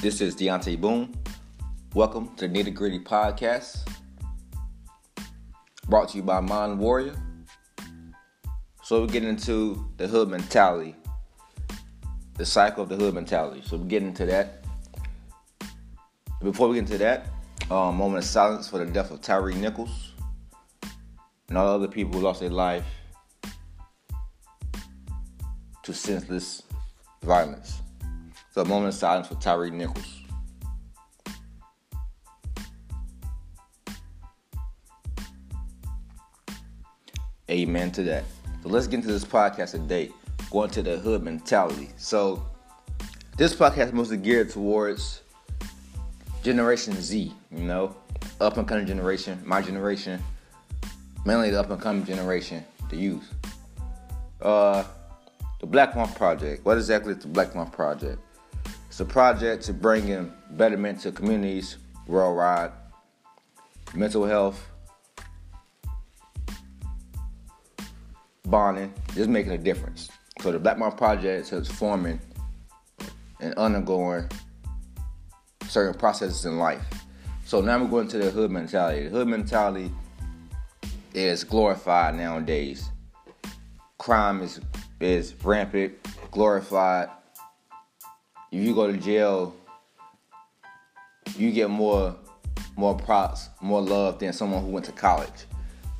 This is Deaunte Boone. Welcome to the Nitty Gritty Podcast. Brought to you by Mind Warrior. So we get into the hood mentality, the cycle of the hood mentality. So we get into that. Before we get into that, um, moment of silence for the death of Tyre Nichols and all other people who lost their life to senseless violence. So a moment of silence for Tyre Nichols. Amen to that. So let's get into this podcast today, going to the hood mentality. So this podcast is mostly geared towards Generation Z, you know, up and coming generation, my generation, mainly the up and coming generation, the youth. Uh, the Black Month Project. What exactly is the Black Month Project? It's a project to bring in betterment to communities worldwide, mental health, bonding, just making a difference. So the Black Month Project is forming and undergoing certain processes in life. So now we're going to the hood mentality. The hood mentality is glorified nowadays. Crime is is rampant, glorified. If you go to jail, you get more more props, more love than someone who went to college.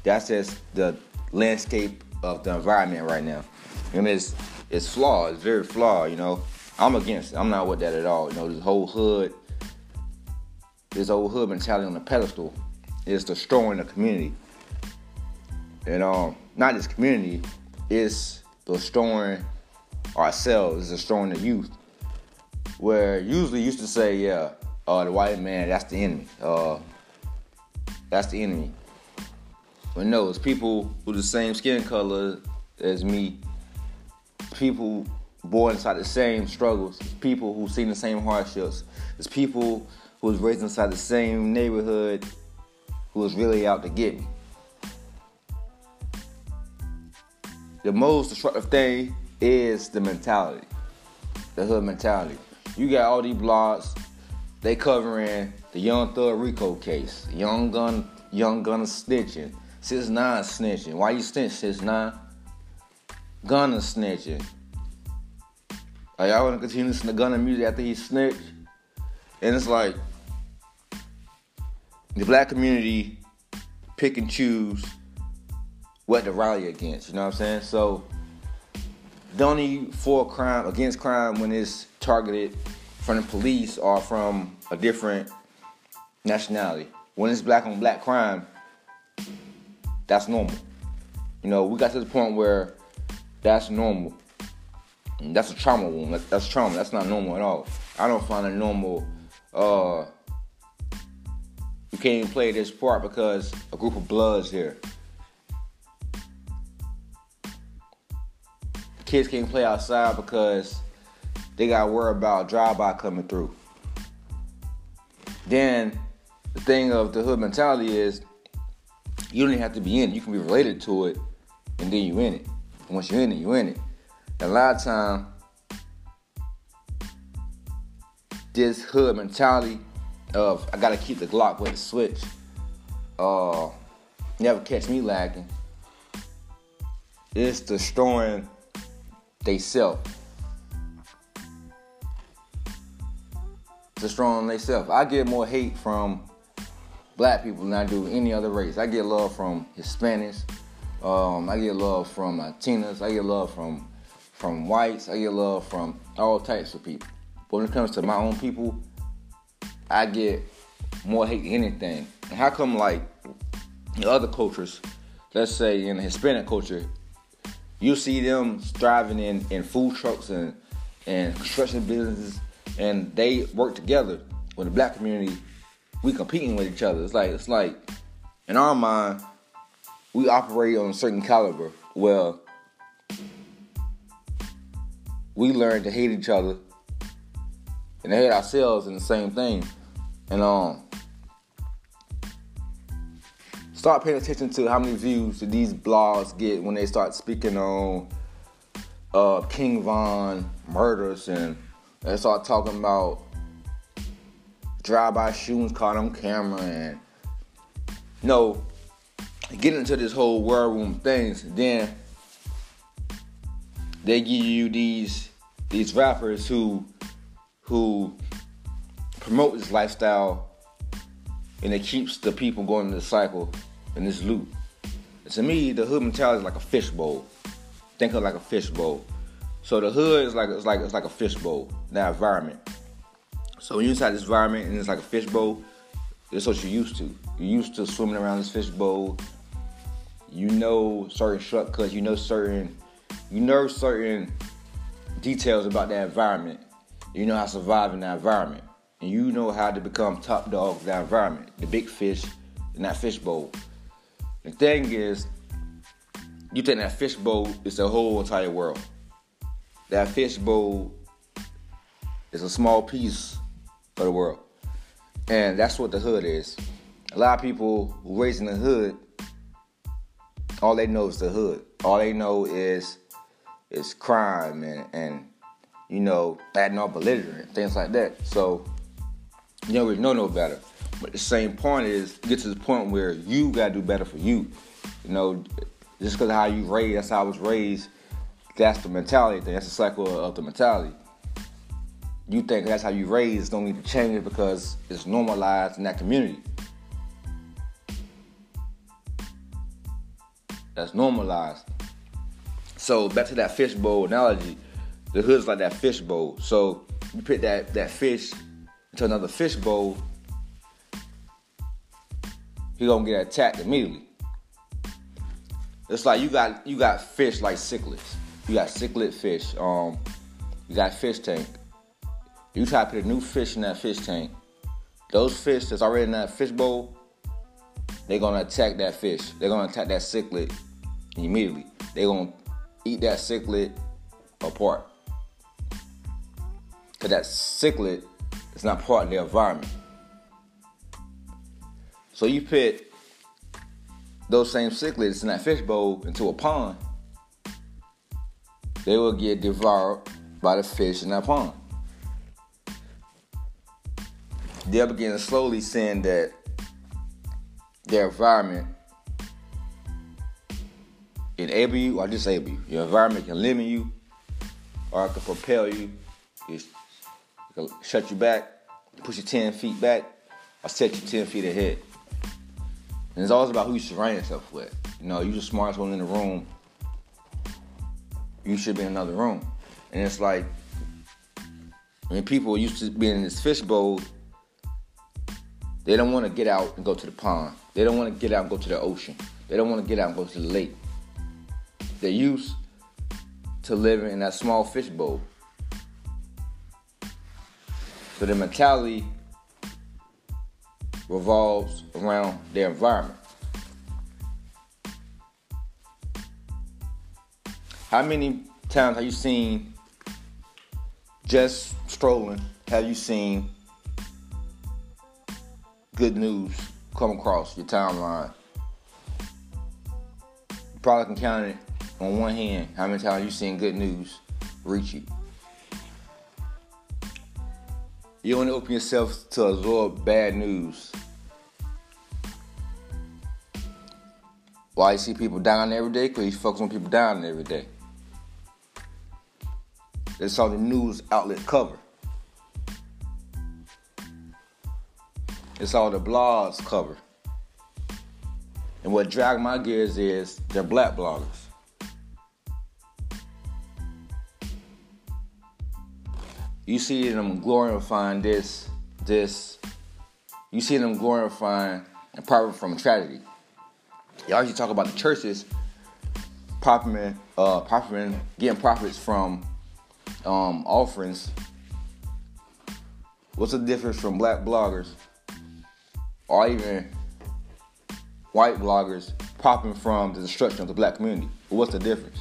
That's just the landscape of the environment right now. And it's it's flawed, it's very flawed, you know. I'm against it. I'm not with that at all. You know, this whole hood this old hood mentality on the pedestal is destroying the community. And um, not this community, it's destroying ourselves, it's destroying the youth. Where usually used to say, yeah, uh, the white man, that's the enemy. Uh, that's the enemy. But no, it's people with the same skin color as me. People born inside the same struggles. It's people who've seen the same hardships. It's people who was raised inside the same neighborhood who was really out to get me. The most destructive thing is the mentality, the hood mentality. You got all these blogs, they covering the Young Thug RICO case, Young Gun, Young Gunna snitching, Six Nine snitching. Why you snitch, Six Nine? Gunna snitching. Are y'all wanna continue to listen to Gunna music after he snitched? And it's like the black community pick and choose what to rally against. You know what I'm saying? So need for crime against crime when it's targeted from the police or from a different nationality. When it's black on black crime, that's normal. You know, we got to the point where that's normal. And that's a trauma wound. That's, that's trauma. That's not normal at all. I don't find it normal uh, you can't even play this part because a group of bloods here. Kids can't play outside because they got worry about drive-by coming through. Then the thing of the hood mentality is you don't even have to be in it. You can be related to it, and then you in it. And once you're in it, you're in it. And a lot of time, this hood mentality of I gotta keep the Glock with the switch. Uh, never catch me lagging. It's destroying they self. strong they self. I get more hate from black people than I do any other race. I get love from Hispanics. Um, I get love from Latinas. I get love from from whites. I get love from all types of people. But when it comes to my own people, I get more hate than anything. And how come like other cultures, let's say in the Hispanic culture, you see them striving in, in food trucks and, and construction businesses and they work together. When the black community, we competing with each other. It's like it's like in our mind, we operate on a certain caliber. Well, we learn to hate each other and hate ourselves in the same thing. And um, start paying attention to how many views do these blogs get when they start speaking on uh, King Von murders and they start talking about drive-by shootings caught on camera and you know get into this whole war room things. Then they give you these these rappers who who promote this lifestyle and it keeps the people going in the cycle in this. And to me, the hood mentality is like a fishbowl. Think of like a fishbowl. So the hood is like it's like it's like a fishbowl, that environment. So when you're inside this environment and it's like a fishbowl, it's what you're used to. You're used to swimming around this fishbowl. You know certain shortcuts. You know certain. You know certain details about that environment. You know how to survive in that environment, and you know how to become top dog of that environment, the big fish in that fishbowl. The thing is, you think that fishbowl is the whole entire world. That fishbowl is a small piece of the world. And that's what the hood is. A lot of people raised in the hood, all they know is the hood. All they know is is crime and, and you know, adding all belligerent, things like that. So you don't really know no better. But the same point is get to the point where you gotta do better for you. You know, just because how you raised, that's how I was raised. That's the mentality thing. That's the cycle of the mentality. You think that's how you raised, don't need to change it because it's normalized in that community. That's normalized. So back to that fishbowl analogy, the hood's like that fishbowl. So you put that that fish into another fishbowl, he gonna get attacked immediately. It's like you got you got fish like cichlids. You got cichlid fish. Um, you got fish tank. You try to put a new fish in that fish tank. Those fish that's already in that fish bowl, they're gonna attack that fish. They're gonna attack that cichlid immediately. They're gonna eat that cichlid apart. Cause that cichlid is not part of the environment. So you put those same cichlids in that fish bowl into a pond, they will get devoured by the fish in that pond. They'll begin slowly seeing that their environment enable you or disable you. Your environment can limit you or it can propel you. It can shut you back, push you 10 feet back, or set you 10 feet ahead. And it's always about who you surround yourself with. You know, you're the smartest one in the room. You should be in another room. And it's like, when people used to be in this fishbowl, they don't want to get out and go to the pond. They don't want to get out and go to the ocean. They don't want to get out and go to the lake. They're used to living in that small fishbowl. So the mentality revolves around their environment. How many times have you seen just strolling? Have you seen good news come across your timeline? You probably can count it on one hand how many times you seen good news reach you. You only open yourself to absorb bad news. Why you see people dying every day? Because you focus on people dying every day. That's all the news outlet cover. It's all the blogs cover. And what drag my gears is they're black bloggers. you see them glorifying this, this. You see them glorifying and profit from tragedy. You always talk about the churches profiting, uh, profiting, getting profits from um, offerings. What's the difference from black bloggers or even white bloggers popping from the destruction of the black community? What's the difference?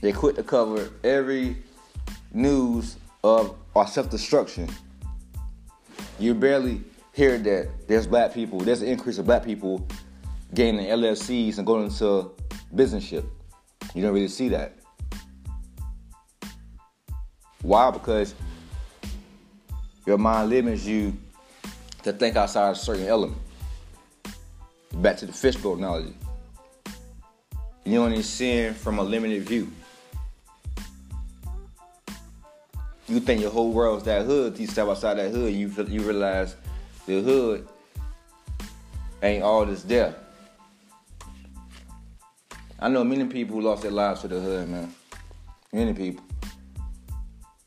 They quit to cover every news of our self-destruction. You barely hear that there's black people, there's an increase of black people gaining LLCs and going into businessship. You don't really see that. Why? Because your mind limits you to think outside a certain element. Back to the fishbowl analogy. You only seeing from a limited view. You think your whole world's that hood. You step outside that hood, you you realize the hood ain't all that's there. I know many people who lost their lives to the hood, man. Many people.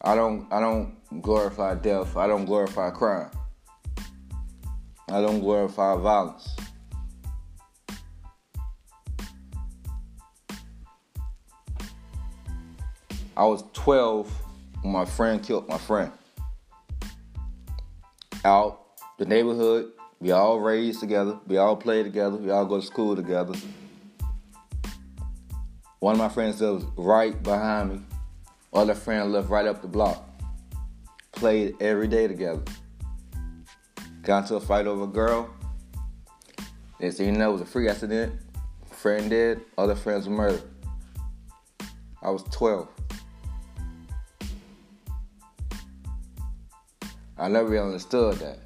I don't I don't glorify death. I don't glorify crime. I don't glorify violence. I was 12 when my friend killed my friend. Out the neighborhood, we all raised together, we all played together, we all go to school together. One of my friends lives right behind me. Other friend lived right up the block. Played every day together. Got into a fight over a girl. Next thing you know, it was a free accident. Friend dead, other friends were murdered. I was 12. I never really understood that.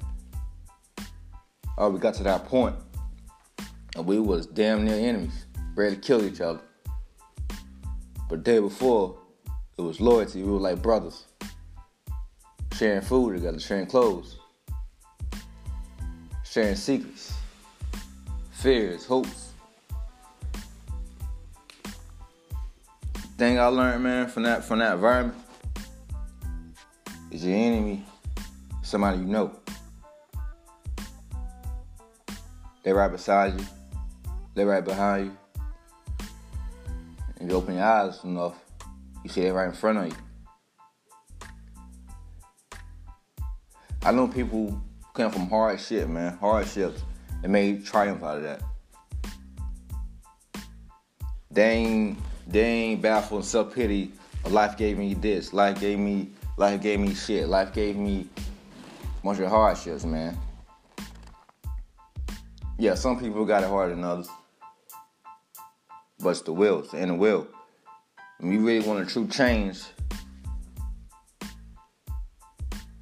Oh, we got to that point, and we was damn near enemies, ready to kill each other. But the day before, it was loyalty. We were like brothers, sharing food together, sharing clothes, sharing secrets, fears, hopes. Thing I learned, man, from that from that environment is your enemy somebody you know. They right beside you. They right behind you. And you open your eyes enough, you see they right in front of you. I know people come from hard shit, man. Hardships and made triumph out of that. They ain't they ain't baffled self pity. Life gave me this. Life gave me life gave me shit. Life gave me bunch of hardships, man. Yeah, some people got it harder than others. But it's the will, it's the inner will. When you really want a true change,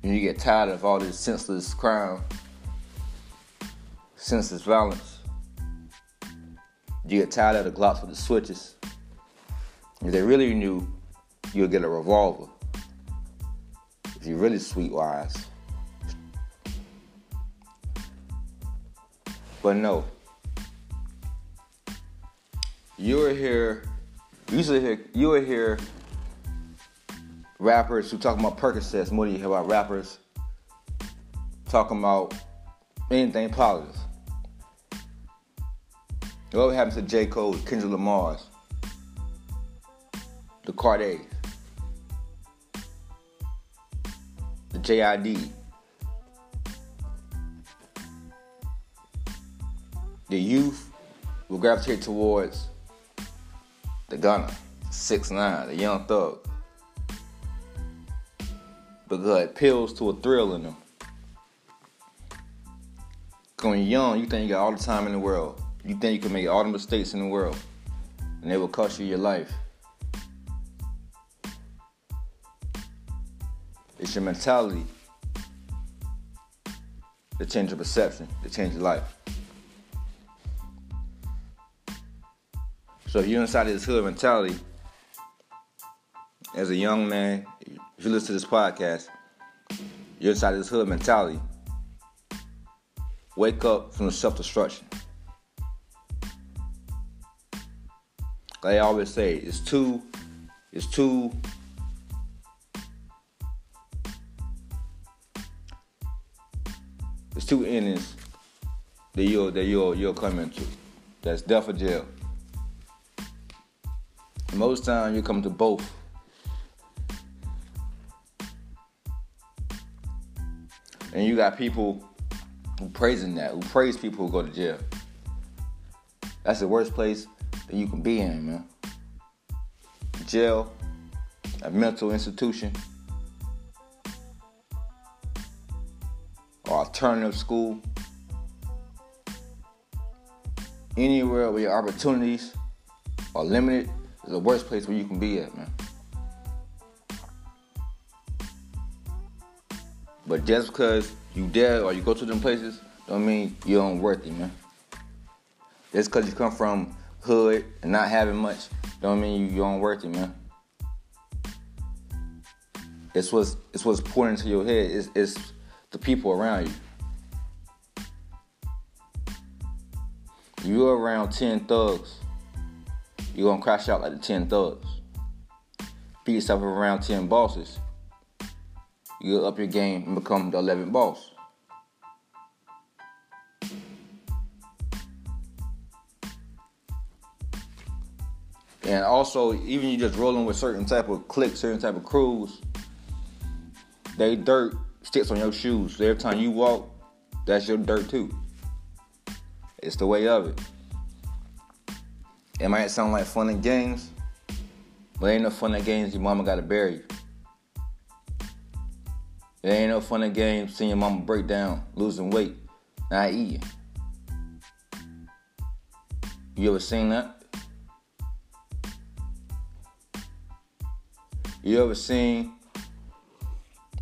and you get tired of all this senseless crime, senseless violence, you get tired of the glocks with the switches. If they really knew, you'll get a revolver. If you're really sweet wise. But no. You will hear, usually hear, you will hear rappers who talk about Percocets more than you hear about rappers talking about anything positive. What happened to J. Cole, Kendrick Lamar's, the Cordaes, the JID, the youth will gravitate towards the Gunna, six nine, the young thug. Because it appeals to a thrill in them. Cause When you're young, you think you got all the time in the world. You think you can make all the mistakes in the world. And they will cost you your life. It's your mentality that change your perception, that change your life. So if you're inside this hood mentality, as a young man, if you listen to this podcast, you're inside this hood mentality. Wake up from the self-destruction. Like I always say, it's too, it's it's two endings that you'll that you'll you'll come into. That's death or jail. Most time you come to both. And you got people who praising that, who praise people who go to jail. That's the worst place that you can be in, man. Jail, a mental institution, or alternative school. Anywhere where your opportunities are limited the worst place where you can be at, man. But just because you there or you go to them places, don't mean you're unworthy, man. Just because you come from hood and not having much, don't mean you're unworthy, man. It's what's it's what's pouring into your head. It's, it's the people around you. You're around ten thugs. You're gonna crash out like the ten thugs. Beat yourself around ten bosses. You up your game and become the 11th boss. And also, even you just rolling with certain type of cliques, certain type of crews, they dirt sticks on your shoes. Every time you walk, that's your dirt too. It's the way of it. It might sound like fun and games, but ain't no fun and games. Your mama gotta bury you. It ain't no fun and games seeing your mama break down, losing weight, not eating. You ever seen that? You ever seen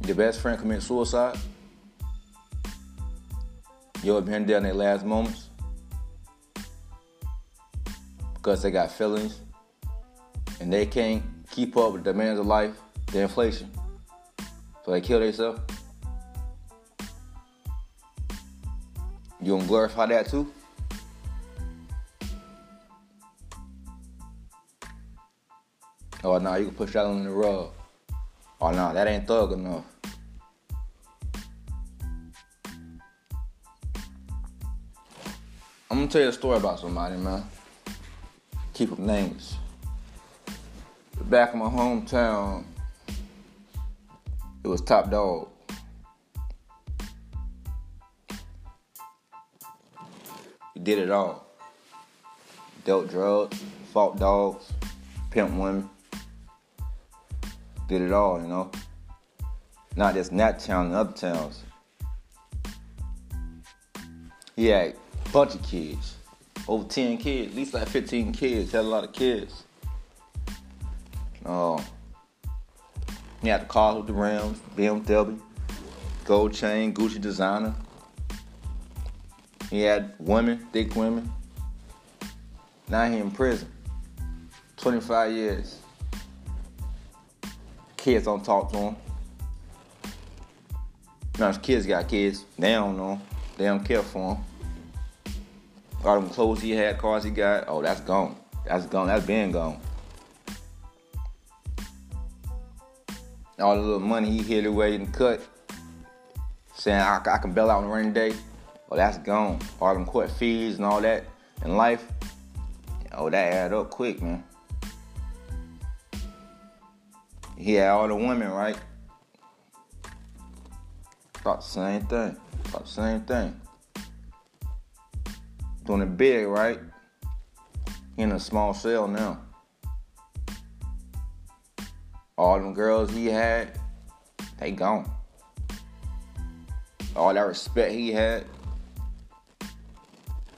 your best friend commit suicide? You ever been there in their last moments? Because they got feelings and they can't keep up with the demands of life, the inflation. So they kill themselves. You gonna glorify that too? Oh no, nah, you can push that on the rug. Oh no, nah, that ain't thug enough. I'm gonna tell you a story about somebody, man. Keep up names. Back in my hometown, it was Top Dog. He did it all. Dealt drugs, fought dogs, pimped women. Did it all, you know. Not just in that town and other towns. He had a bunch of kids. Over 10 kids, at least like 15 kids. Had a lot of kids. Oh. He had the cars with the rims, BMW, gold chain, Gucci designer. He had women, thick women. Now he in prison. 25 years. Kids don't talk to him. Now his kids got kids. They don't know. They don't care for him. All them clothes he had, cars he got, oh, that's gone. That's gone. That's been gone. all the little money he hid away and cut, saying I, I can bail out on rainy day. oh, that's gone. All them court fees and all that in life. Oh, that add up quick, man. He had all the women, right? Thought the same thing. Thought the same thing. Doing it big, right? In a small cell now. All them girls he had, they gone. All that respect he had.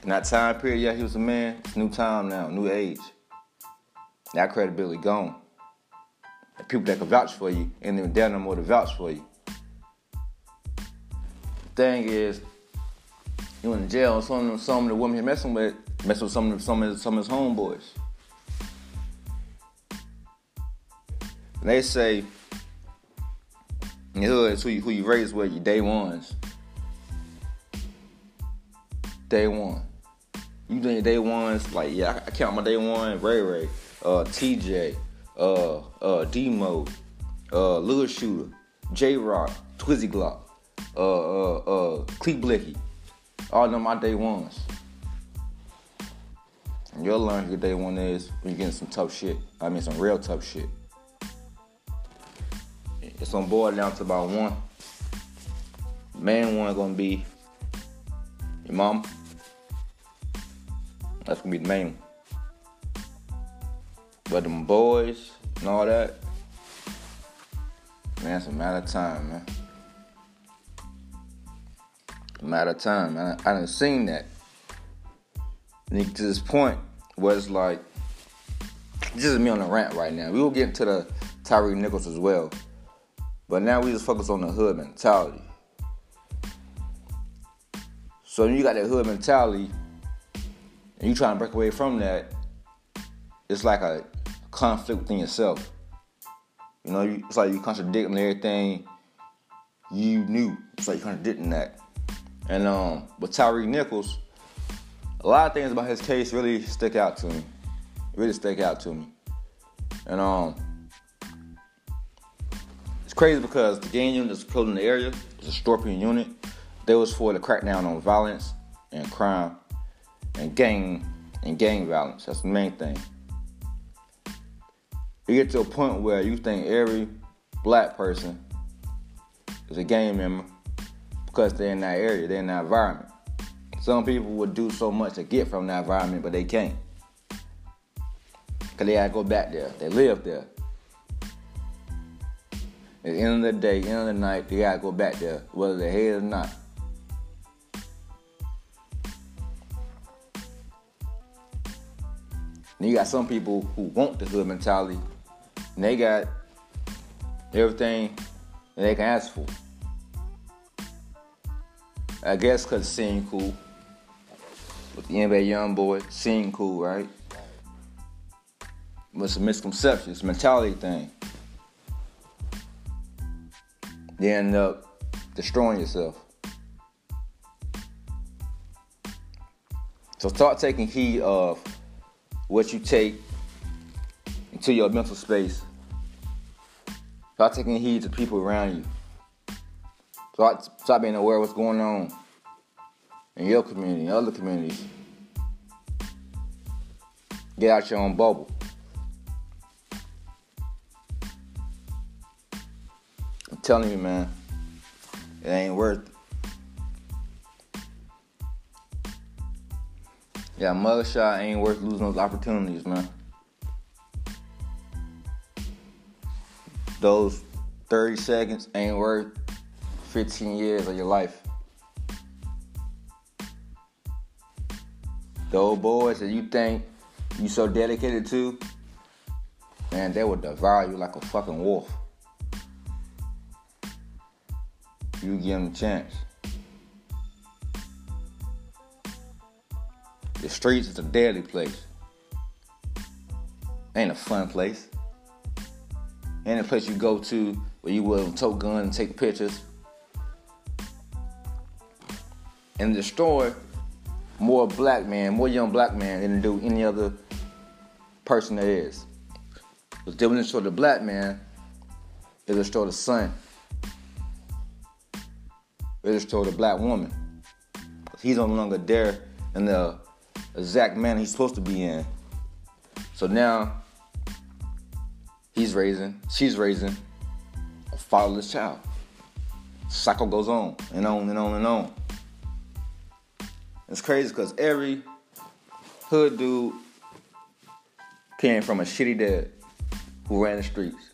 In that time period, yeah, he was a man. It's new time now, new age. That credibility gone. The people that can vouch for you ain't even there no more to vouch for you. Thing is, you in jail, some of, some of the women you're messing with, messing with some of, some of, some of his homeboys. And they say in the hood, who you, who you raised with, your day ones. Day one. You doing your day ones, like, yeah, I count my day one, Ray Ray, uh, TJ, uh, uh, Demo, uh, Lil Shooter, J Rock, Twizzy Glock, uh, uh, uh, Cleek Blicky. All them my day ones. And you'll learn who day one is when you're getting some tough shit. I mean, some real tough shit. It's on board down to about one. Main one gonna be your mom. That's gonna be the main one. But them boys and all that, man, it's a matter of time, man. Matter of time. I, I done seen that. And to this point it's like, this is me on a rant right now. We will get into the Tyre Nichols as well. But now we just focus on the hood mentality. So when you got that hood mentality, and you trying to break away from that, it's like a conflict within yourself. You know, it's like you contradicting everything you knew. It's like you contradicting that. And um, with Tyre Nichols, a lot of things about his case really stick out to me. Really stick out to me. And um, it's crazy because the gang unit that's patrolling the area is a Scorpion unit. They was for the crackdown on violence and crime and gang and gang violence. That's the main thing. You get to a point where you think every black person is a gang member because they're in that area, they're in that environment. Some people would do so much to get from that environment, but they can't. Because they gotta go back there. They live there. At the end of the day, end of the night, they gotta go back there, whether they hate it or not. And you got some people who want the hood mentality, and they got everything that they can ask for. I guess because seemed cool. With the NBA YoungBoy, seemed cool, right? But it's a misconception, it's a mentality thing. You end up destroying yourself. So start taking heed of what you take into your mental space. Start taking heed to people around you. Start, start being aware of what's going on in your community, in other communities. Get out your own bubble. I'm telling you, man, it ain't worth it. Yeah, mugshot ain't worth losing those opportunities, man. Those 30 seconds ain't worth 15 years of your life. The old boys that you think you so dedicated to, man, they will devour you like a fucking wolf. You give them a chance. The streets is a deadly place. Ain't a fun place. Ain't a place you go to where you will tote gun and take pictures. And destroy more black man, more young black man than do any other person there is. Because they will destroy the black man, they destroy the son. They destroy the black woman. He's no longer there in the exact manner he's supposed to be in. So now he's raising, she's raising a fatherless child. Cycle goes on and on and on and on. It's crazy because every hood dude came from a shitty dad who ran the streets.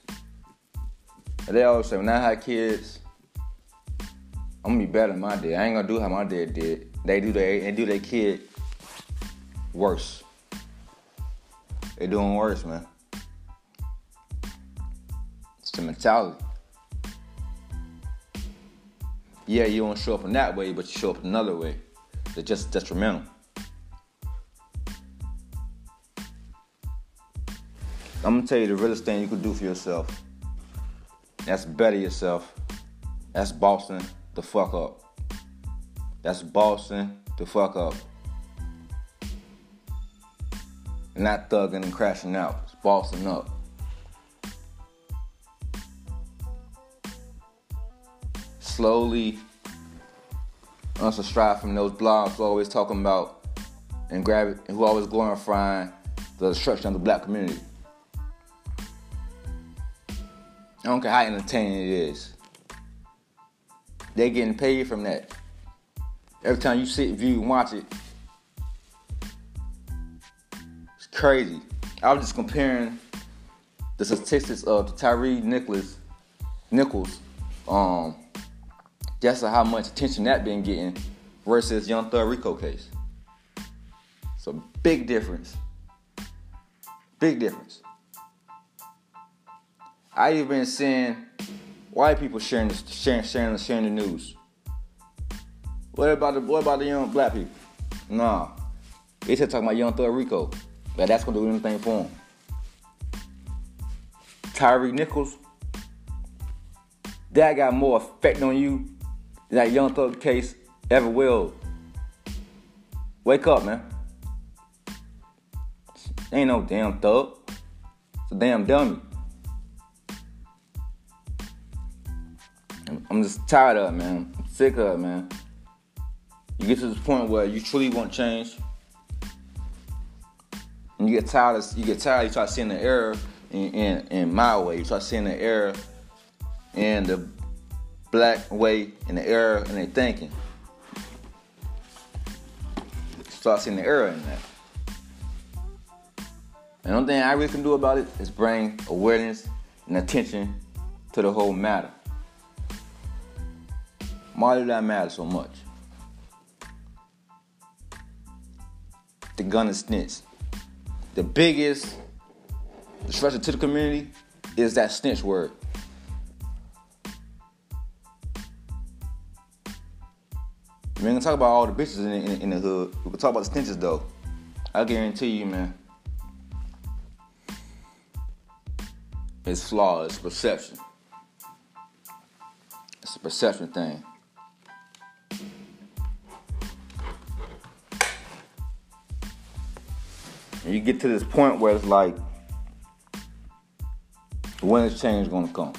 And they always say, when I had kids, I'm gonna be better than my dad. I ain't gonna do how my dad did. They do their they do their kid worse. They're doing worse, man. It's the mentality. Yeah, you don't show up in that way, but you show up another way. They're just detrimental. I'm gonna tell you the realest thing you could do for yourself. That's better yourself. That's bossing the fuck up. That's bossing the fuck up. Not thugging and crashing out. It's bossing up. Slowly unsubscribe from those blogs who always talking about and grab who always glorifying the destruction of the black community. I don't care how entertaining it is. They're getting paid from that. Every time you sit, view, and watch it, it's crazy. I was just comparing the statistics of Tyre Nicholas Nichols, um, just how much attention that been getting versus Young Thug RICO case. A big difference. Big difference. I even been seeing white people sharing, sharing, sharing, sharing the news. What about the what about the young black people? Nah. They just talking about young Thug RICO. But that's gonna do anything for him. Tyre Nichols, that got more effect on you that young thug case ever will. Wake up, man. Ain't no damn thug. It's a damn dummy. I'm just tired of it, man. I'm sick of it, man. You get to this point where you truly want change, and you get tired of you get tired. You start seeing the error in, in, in my way. You start seeing the error in the black way, and the error in their thinking. Start seeing the error in that. And the only thing I really can do about it is bring awareness and attention to the whole matter. Why did that matter so much? The Gunna snitch. The biggest disruption to the community is that snitch word. We ain't gonna talk about all the bitches in, in, in the hood. We can talk about the snitches though. I guarantee you, man. It's flawed. It's perception. It's a perception thing. And you get to this point where it's like, when is change gonna come?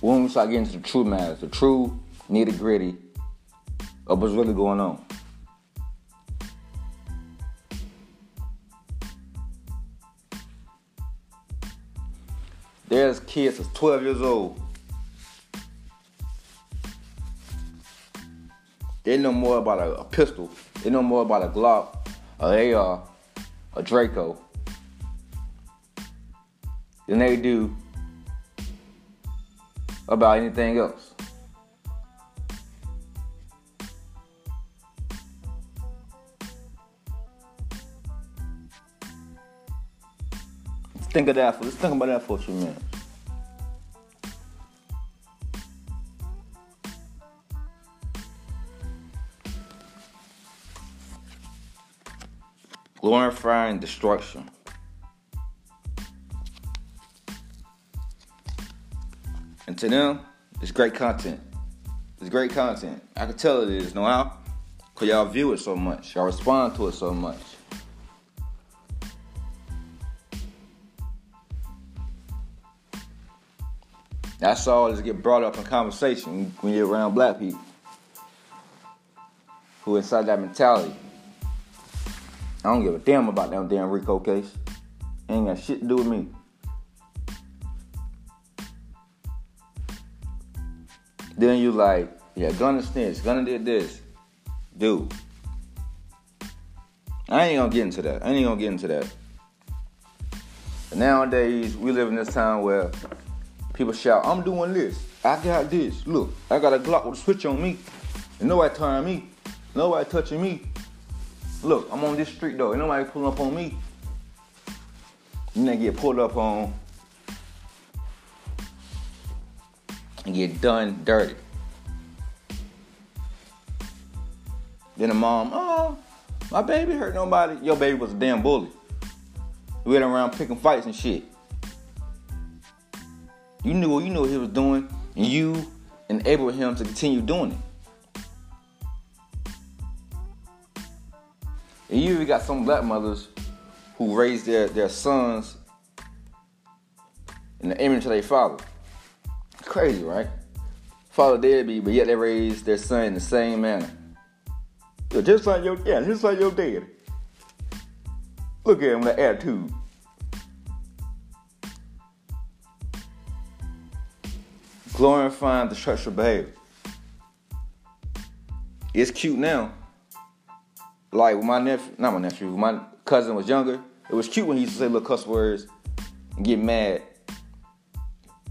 When we start getting to the true matters, the true nitty gritty of what's really going on. There's kids that's 12 years old. They know more about a, a pistol. They know more about a Glock a AR, a Draco, than they do about anything else. Think of that for let's think about that for a few minutes. glorifying destruction. And to them, it's great content. It's great content. I can tell it is, know how? Because y'all view it so much. Y'all respond to it so much. That's all is get brought up in conversation when you're around black people who inside that mentality. I don't give a damn about that damn RICO case. Ain't got shit to do with me. Then you like, yeah, Gunna snitch, Gunna did this. Dude. I ain't gonna get into that. I ain't gonna get into that. But nowadays, we live in this time where people shout, I'm doing this. I got this. Look, I got a Glock with a switch on me. And nobody turning me. Nobody touching me. Look, I'm on this street though. Ain't nobody pulling up on me. Then get pulled up on and get done dirty. Then the mom, oh, my baby hurt nobody. Your baby was a damn bully. We went around picking fights and shit. You knew what you knew what he was doing, and you enabled him to continue doing it. And you even got some black mothers who raise their, their sons in the image of their father. Crazy, right? Father deadbeat, but yet they raise their son in the same manner. So just like your yeah, just like your dad. Look at him with that attitude. Glorifying the structural behavior. It's cute now like my nephew, not my nephew, my cousin was younger, it was cute when he used to say little cuss words and get mad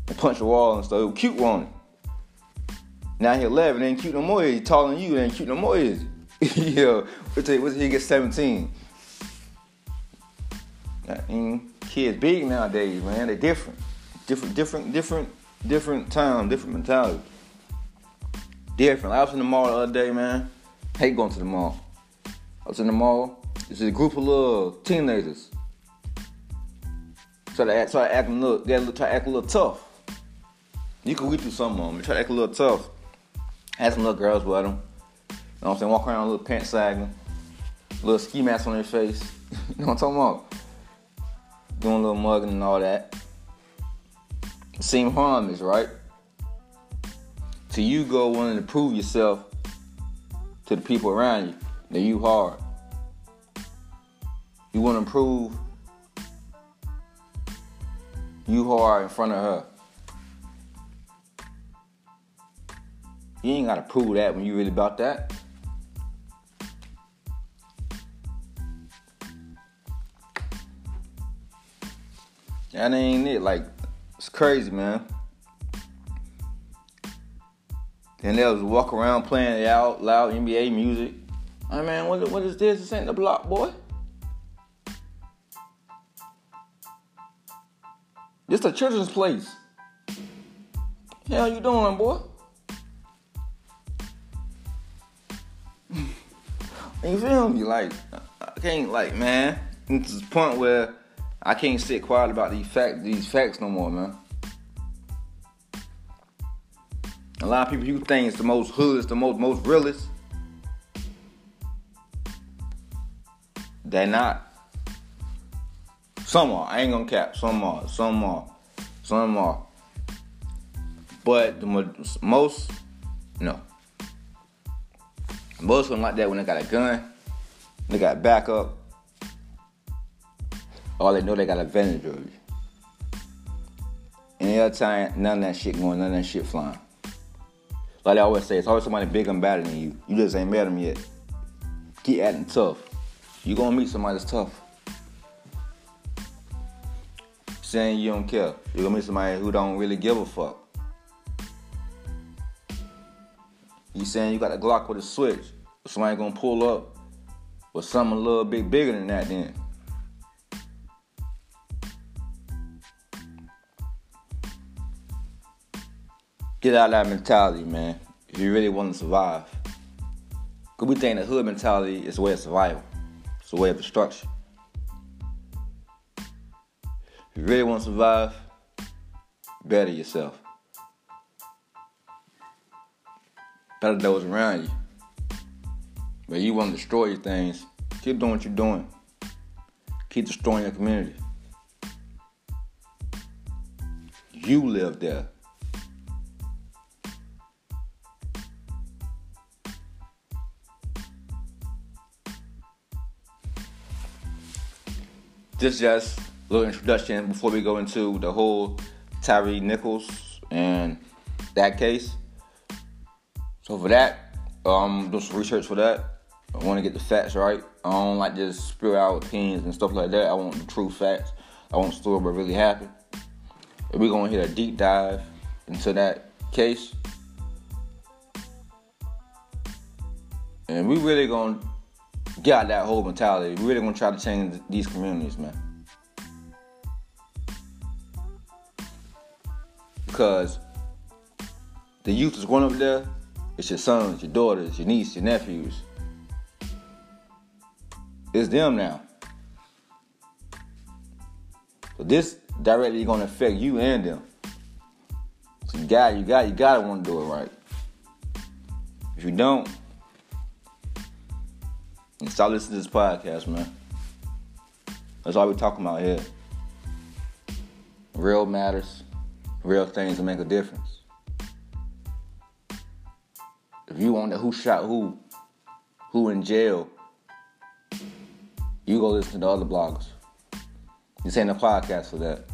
and punch the wall and stuff. It was cute on it. Now he 11, ain't cute no more. He taller than you, ain't cute no more. Is? Yo, what's he get 17? I mean, kids big nowadays, man. They're different, different, different, different, different time, different mentality. different. I was in the mall the other day, man. hate going to the mall. I was in the mall. It's a group of little teenagers. Try to act, try to act a little, try to act a little tough. You can read through some of them. Try to act a little tough. Had some little girls with them. You know what I'm saying? Walk around little pants sagging, little ski mask on their face. you know what I'm talking about? Doing a little mugging and all that. Seem harmless, right? To you go wanting to prove yourself to the people around you that you hard. You want to prove you hard in front of her. You ain't gotta prove that when you really about that. That ain't it. Like, it's crazy, man. And they was walk around playing it out loud NBA music. Hey man, what, what is this? This ain't the block, boy. This a children's place. Hell you doing, boy? you feel me? Like, I can't, like, man, it's the point where I can't sit quiet about these facts, these facts no more, man. A lot of people you think it's the most hood, it's the most most realest. They're not. Some are. I ain't gonna cap. Some are. Some are. Some are. But the most, no. Most of them like that when they got a gun, they got backup. All they know they got advantage of you. Any other time, none of that shit going, none of that shit flying. Like I always say, it's always somebody bigger and better than you. You just ain't met them yet. Keep acting tough. You gonna meet somebody that's tough. Saying you don't care. You're gonna meet somebody who don't really give a fuck. You saying you got a Glock with a switch. Somebody gonna pull up with something a little bit bigger than that then. Get out of that mentality, man. If you really want to survive. Cause we think the hood mentality is a way of survival. It's a way of destruction. If you really want to survive, better yourself. Better those around you. But you want to destroy your things, keep doing what you're doing. Keep destroying your community. You live there. This just a little introduction before we go into the whole Tyre Nichols and that case. So for that, um, do some research for that. I want to get the facts right. I don't like just spill out opinions and stuff like that. I want the true facts. I want the story what really happened. And we're gonna hit a deep dive into that case. And we really gonna get out that whole mentality. We're really gonna try to change these communities, man. Because the youth is going up there, it's your sons, your daughters, your nieces, your nephews. It's them now. So this directly gonna affect you and them. So you got, you got, you gotta want to do it right. If you don't, and stop listening to this podcast, man. That's all we're talking about here. Real matters, real things that make a difference. If you want to who shot who, who in jail, you go listen to the other bloggers. This ain't a podcast for that.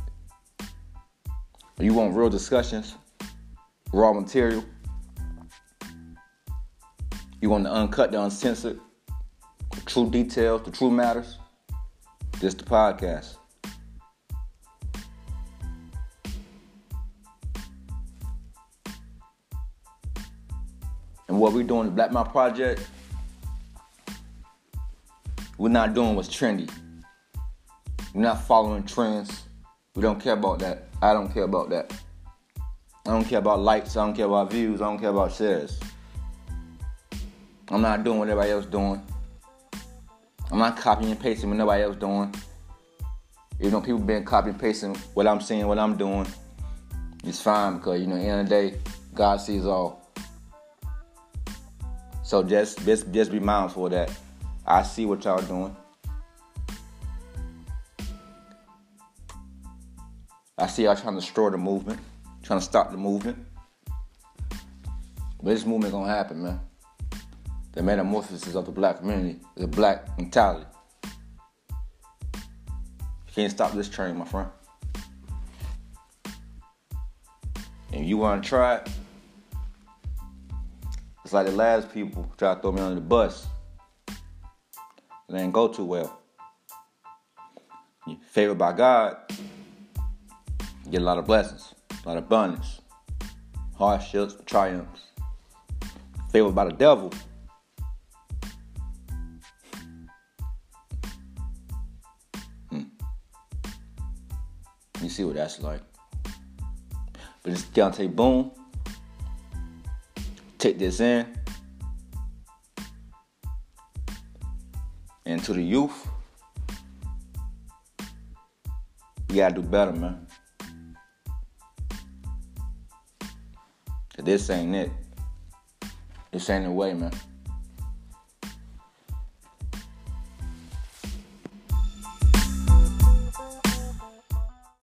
If you want real discussions, raw material, you want the uncut, the uncensored, true details, the true matters, this the podcast. And what we're doing, the Black Mouth Project, we're not doing what's trendy. We're not following trends. We don't care about that. I don't care about that. I don't care about likes. I don't care about views. I don't care about shares. I'm not doing what everybody else doing. I'm not copying and pasting what nobody else doing. You know, people been copying and pasting what I'm saying, what I'm doing. It's fine because you know, end of the day, God sees all. So just just just be mindful of that. I see what y'all doing. I see y'all trying to destroy the movement, trying to stop the movement. But this movement gonna happen, man. The metamorphosis of the black community, the black mentality. You can't stop this train, my friend. And you wanna try it? It's like the last people try to throw me under the bus. It ain't go too well. You're favored by God, you get a lot of blessings, a lot of abundance, hardships, triumphs. Favored by the devil, see what that's like. But it's Deaunte Boone. Take this in. And to the youth, you gotta do better, man. This ain't it. This ain't the way, man.